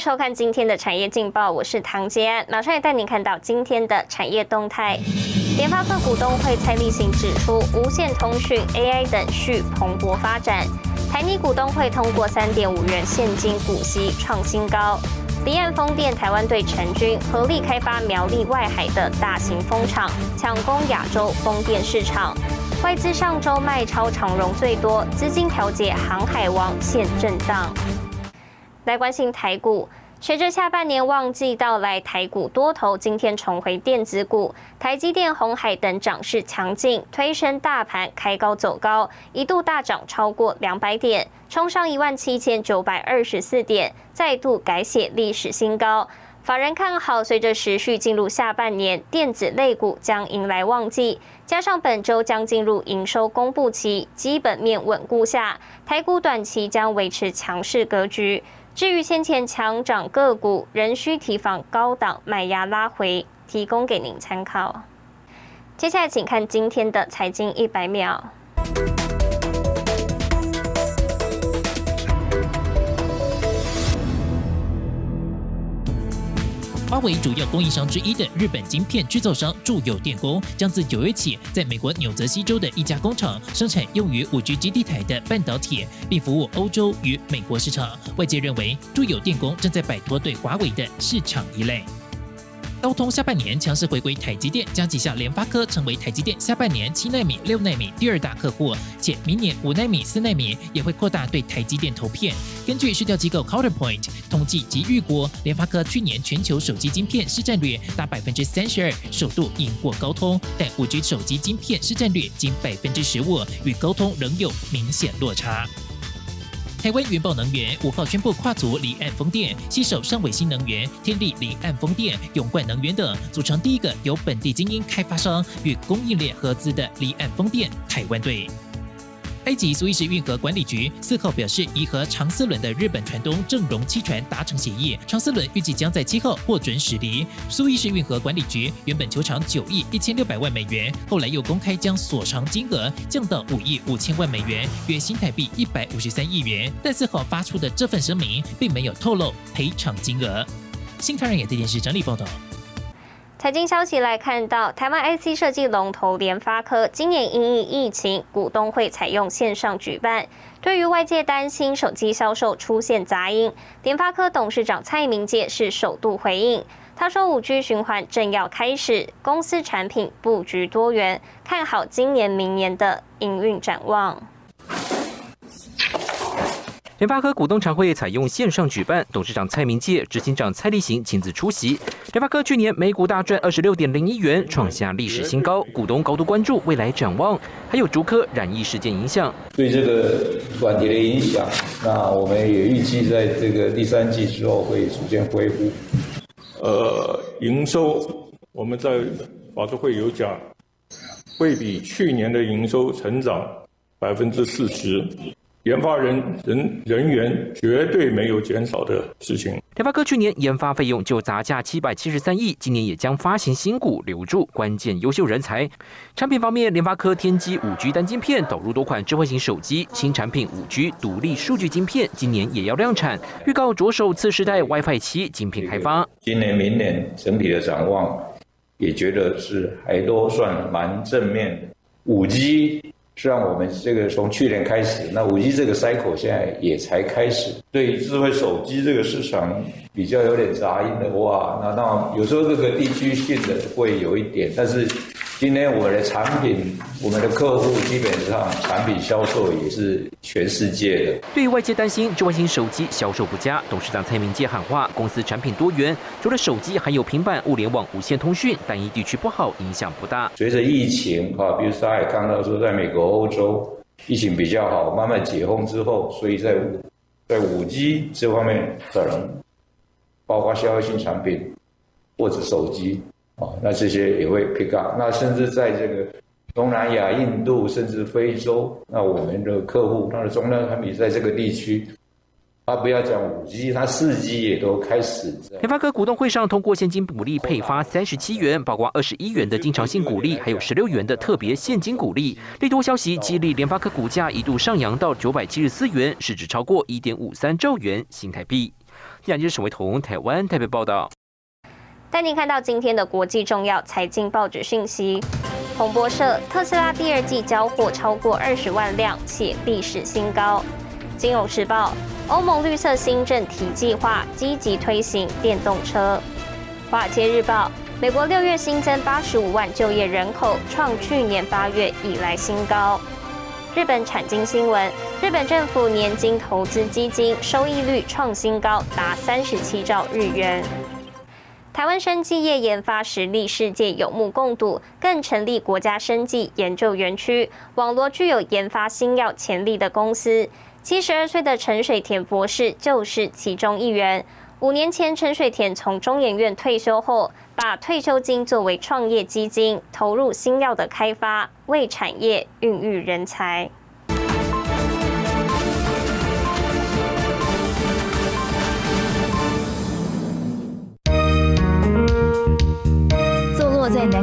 收看今天的产业劲报，我是唐杰安，马上也带您看到今天的产业动态。联发科股东会蔡立行指出，无线通讯、AI 等续蓬勃发展。台泥股东会通过三点五元现金股息创新高。离岸风电台湾队成军，合力开发苗栗外海的大型风场，抢攻亚洲风电市场。外资上周卖超长荣最多，资金调节航海王现震荡。来关心台股，随着下半年旺季到来，台股多头今天重回电子股，台积电、红海等涨势强劲，推升大盘开高走高，一度大涨超过两百点，冲上一万七千九百二十四点，再度改写历史新高。法人看好，随着持续进入下半年，电子类股将迎来旺季，加上本周将进入营收公布期，基本面稳固下，台股短期将维持强势格局。至于先前强涨个股，仍需提防高档买压拉回，提供给您参考。接下来，请看今天的财经一百秒。华为主要供应商之一的日本晶片制造商住友电工，将自九月起在美国纽泽西州的一家工厂生产用于五 G 基地台的半导体，并服务欧洲与美国市场。外界认为，住友电工正在摆脱对华为的市场依赖。高通下半年强势回归台积电，将旗下联发科成为台积电下半年七纳米、六纳米第二大客户，且明年五纳米、四纳米也会扩大对台积电投片。根据市调机构 Counterpoint 统计及预估，联发科去年全球手机晶片市占率达百分之三十二，首度赢过高通，但五 G 手机晶片市占率仅百分之十五，与高通仍有明显落差。台湾云豹能源五号宣布跨足离岸风电，携手上尾新能源、天地离岸风电、永冠能源等，组成第一个由本地精英开发商与供应链合资的离岸风电台湾队。埃及苏伊士运河管理局四号表示，已和长思轮的日本船东正荣七船达成协议，长思轮预计将在七号获准驶离。苏伊士运河管理局原本求偿九亿一千六百万美元，后来又公开将所偿金额降到五亿五千万美元，约新台币一百五十三亿元。但四号发出的这份声明并没有透露赔偿金额。新唐人也在电视整理报道。财经消息来看到，台湾 IC 设计龙头联发科今年因应疫情，股东会采用线上举办。对于外界担心手机销售出现杂音，联发科董事长蔡明介是首度回应。他说，五 G 循环正要开始，公司产品布局多元，看好今年、明年的营运展望。联发科股东常会采用线上举办，董事长蔡明介、执行长蔡立行亲自出席。联发科去年每股大赚二十六点零一元，创下历史新高，股东高度关注未来展望，还有竹科染疫事件影响。对这个软碟的影响，那我们也预计在这个第三季之后会逐渐恢复。呃，营收我们在法说会有讲，会比去年的营收成长百分之四十。研发人人人员绝对没有减少的事情。联发科去年研发费用就砸价七百七十三亿，今年也将发行新股留住关键优秀人才。产品方面，联发科天机五 G 单晶片导入多款智慧型手机，新产品五 G 独立数据晶片今年也要量产，预告着手次世代 WiFi 七晶片开发。今年、明年整体的展望也觉得是还都算蛮正面。五 G。实际上，我们这个从去年开始，那五 G 这个 cycle 现在也才开始。对智慧手机这个市场比较有点杂音的话，那那有时候这个地区性的会有一点，但是。今天我们的产品，我们的客户基本上产品销售也是全世界的。对于外界担心智慧型手机销售不佳，董事长蔡明介喊话：公司产品多元，除了手机，还有平板、物联网、无线通讯，单一地区不好，影响不大。随着疫情啊，比如说也看到说，在美国、欧洲疫情比较好，慢慢解封之后，所以在在五 G 这方面，可能包括消费性产品或者手机。那这些也会 pick up。那甚至在这个东南亚、印度，甚至非洲，那我们的客户，他的终端产品在这个地区，他不要讲五 G，他四 G 也都开始。联发科股东会上通过现金股利配发三十七元，包括二十一元的经常性股利，还有十六元的特别现金股利。利多消息激励联发科股价一度上扬到九百七十四元，市值超过一点五三兆元新台币。亚洲省委同台湾台北报道。带您看到今天的国际重要财经报纸讯息。彭博社：特斯拉第二季交货超过二十万辆，且历史新高。金融时报：欧盟绿色新政提计划积极推行电动车。华尔街日报：美国六月新增八十五万就业人口，创去年八月以来新高。日本产经新闻：日本政府年金投资基金收益率创新高，达三十七兆日元。台湾生技业研发实力世界有目共睹，更成立国家生技研究园区，网罗具有研发新药潜力的公司。七十二岁的陈水田博士就是其中一员。五年前，陈水田从中研院退休后，把退休金作为创业基金，投入新药的开发，为产业孕育人才。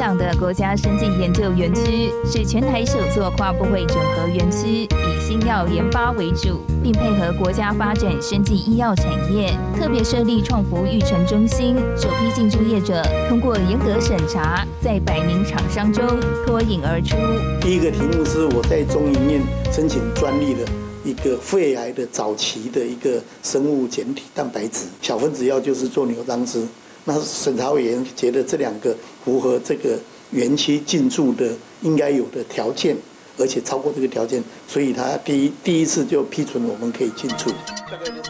港的国家生技研究园区是全台首座跨部会整合园区，以新药研发为主，并配合国家发展生技医药产业，特别设立创福育成中心，首批进驻业者通过严格审查，在百名厂商中脱颖而出。第一个题目是我在中研院申请专利的一个肺癌的早期的一个生物简体蛋白质小分子药，就是做牛樟芝。那审查委员觉得这两个符合这个园区进驻的应该有的条件。而且超过这个条件，所以他第一第一次就批准我们可以进出。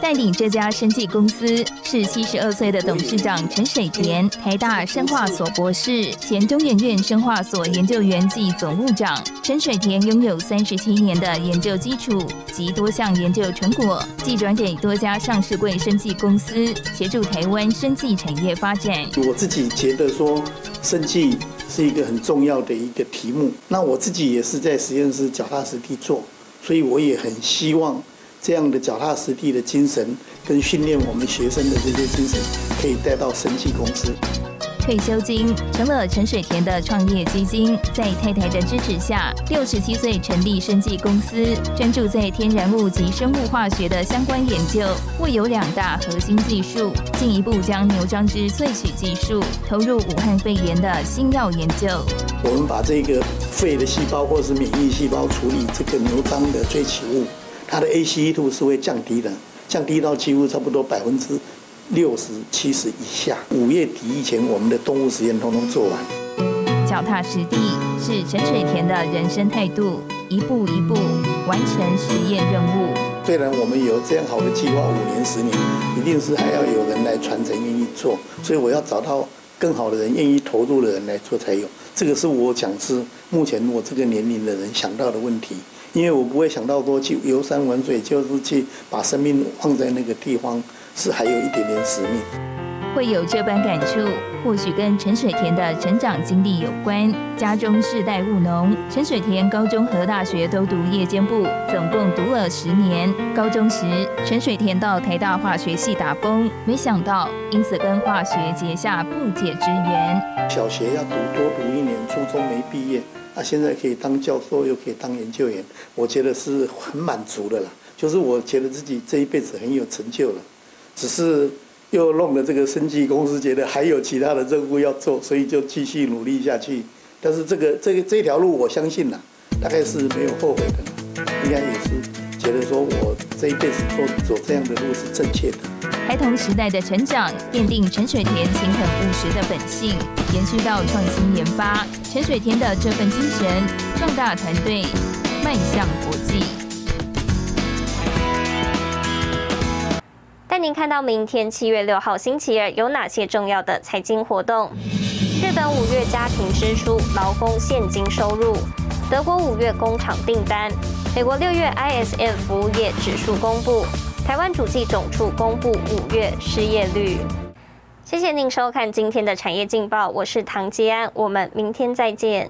带领这家生技公司是七十二岁的董事长陈水田，台大生化所博士，前中研院生化所研究员暨总务长。陈水田拥有三十七年的研究基础及多项研究成果，既转给多家上市柜生技公司，协助台湾生技产业发展。我自己觉得说，生技。是一个很重要的一个题目。那我自己也是在实验室脚踏实地做，所以我也很希望这样的脚踏实地的精神跟训练我们学生的这些精神，可以带到生技公司。退休金成了陈水田的创业基金，在太太的支持下，六十七岁成立生技公司，专注在天然物及生物化学的相关研究。为有两大核心技术，进一步将牛樟芝萃取技术投入武汉肺炎的新药研究。我们把这个肺的细胞或是免疫细胞处理这个牛樟的萃取物，它的 ACE2 是会降低的，降低到几乎差不多百分之。六十七十以下，五月底以前，我们的动物实验通通做完。脚踏实地是陈水田的人生态度，一步一步完成实验任务。虽然我们有这样好的计划，五年、十年，一定是还要有人来传承、愿意做。所以我要找到更好的人、愿意投入的人来做才有。这个是我讲是目前我这个年龄的人想到的问题，因为我不会想到说去游山玩水，就是去把生命放在那个地方。是还有一点点使命，会有这般感触，或许跟陈水田的成长经历有关。家中世代务农，陈水田高中和大学都读夜间部，总共读了十年。高中时，陈水田到台大化学系打工，没想到因此跟化学结下不解之缘。小学要读多读一年，初中没毕业，啊现在可以当教授，又可以当研究员，我觉得是很满足的啦。就是我觉得自己这一辈子很有成就了。只是又弄了这个生计公司，觉得还有其他的任务要做，所以就继续努力下去。但是这个这个这条路，我相信呐，大概是没有后悔的，应该也是觉得说我这一辈子做走这样的路是正确的。孩童时代的成长，奠定陈水田勤恳务实的本性，延续到创新研发。陈水田的这份精神，壮大团队，迈向国际。带您看到明天七月六号星期二有哪些重要的财经活动？日本五月家庭支出、劳工现金收入；德国五月工厂订单；美国六月 ISM 服务业指数公布；台湾主计总处公布五月失业率。谢谢您收看今天的产业劲报，我是唐吉安，我们明天再见。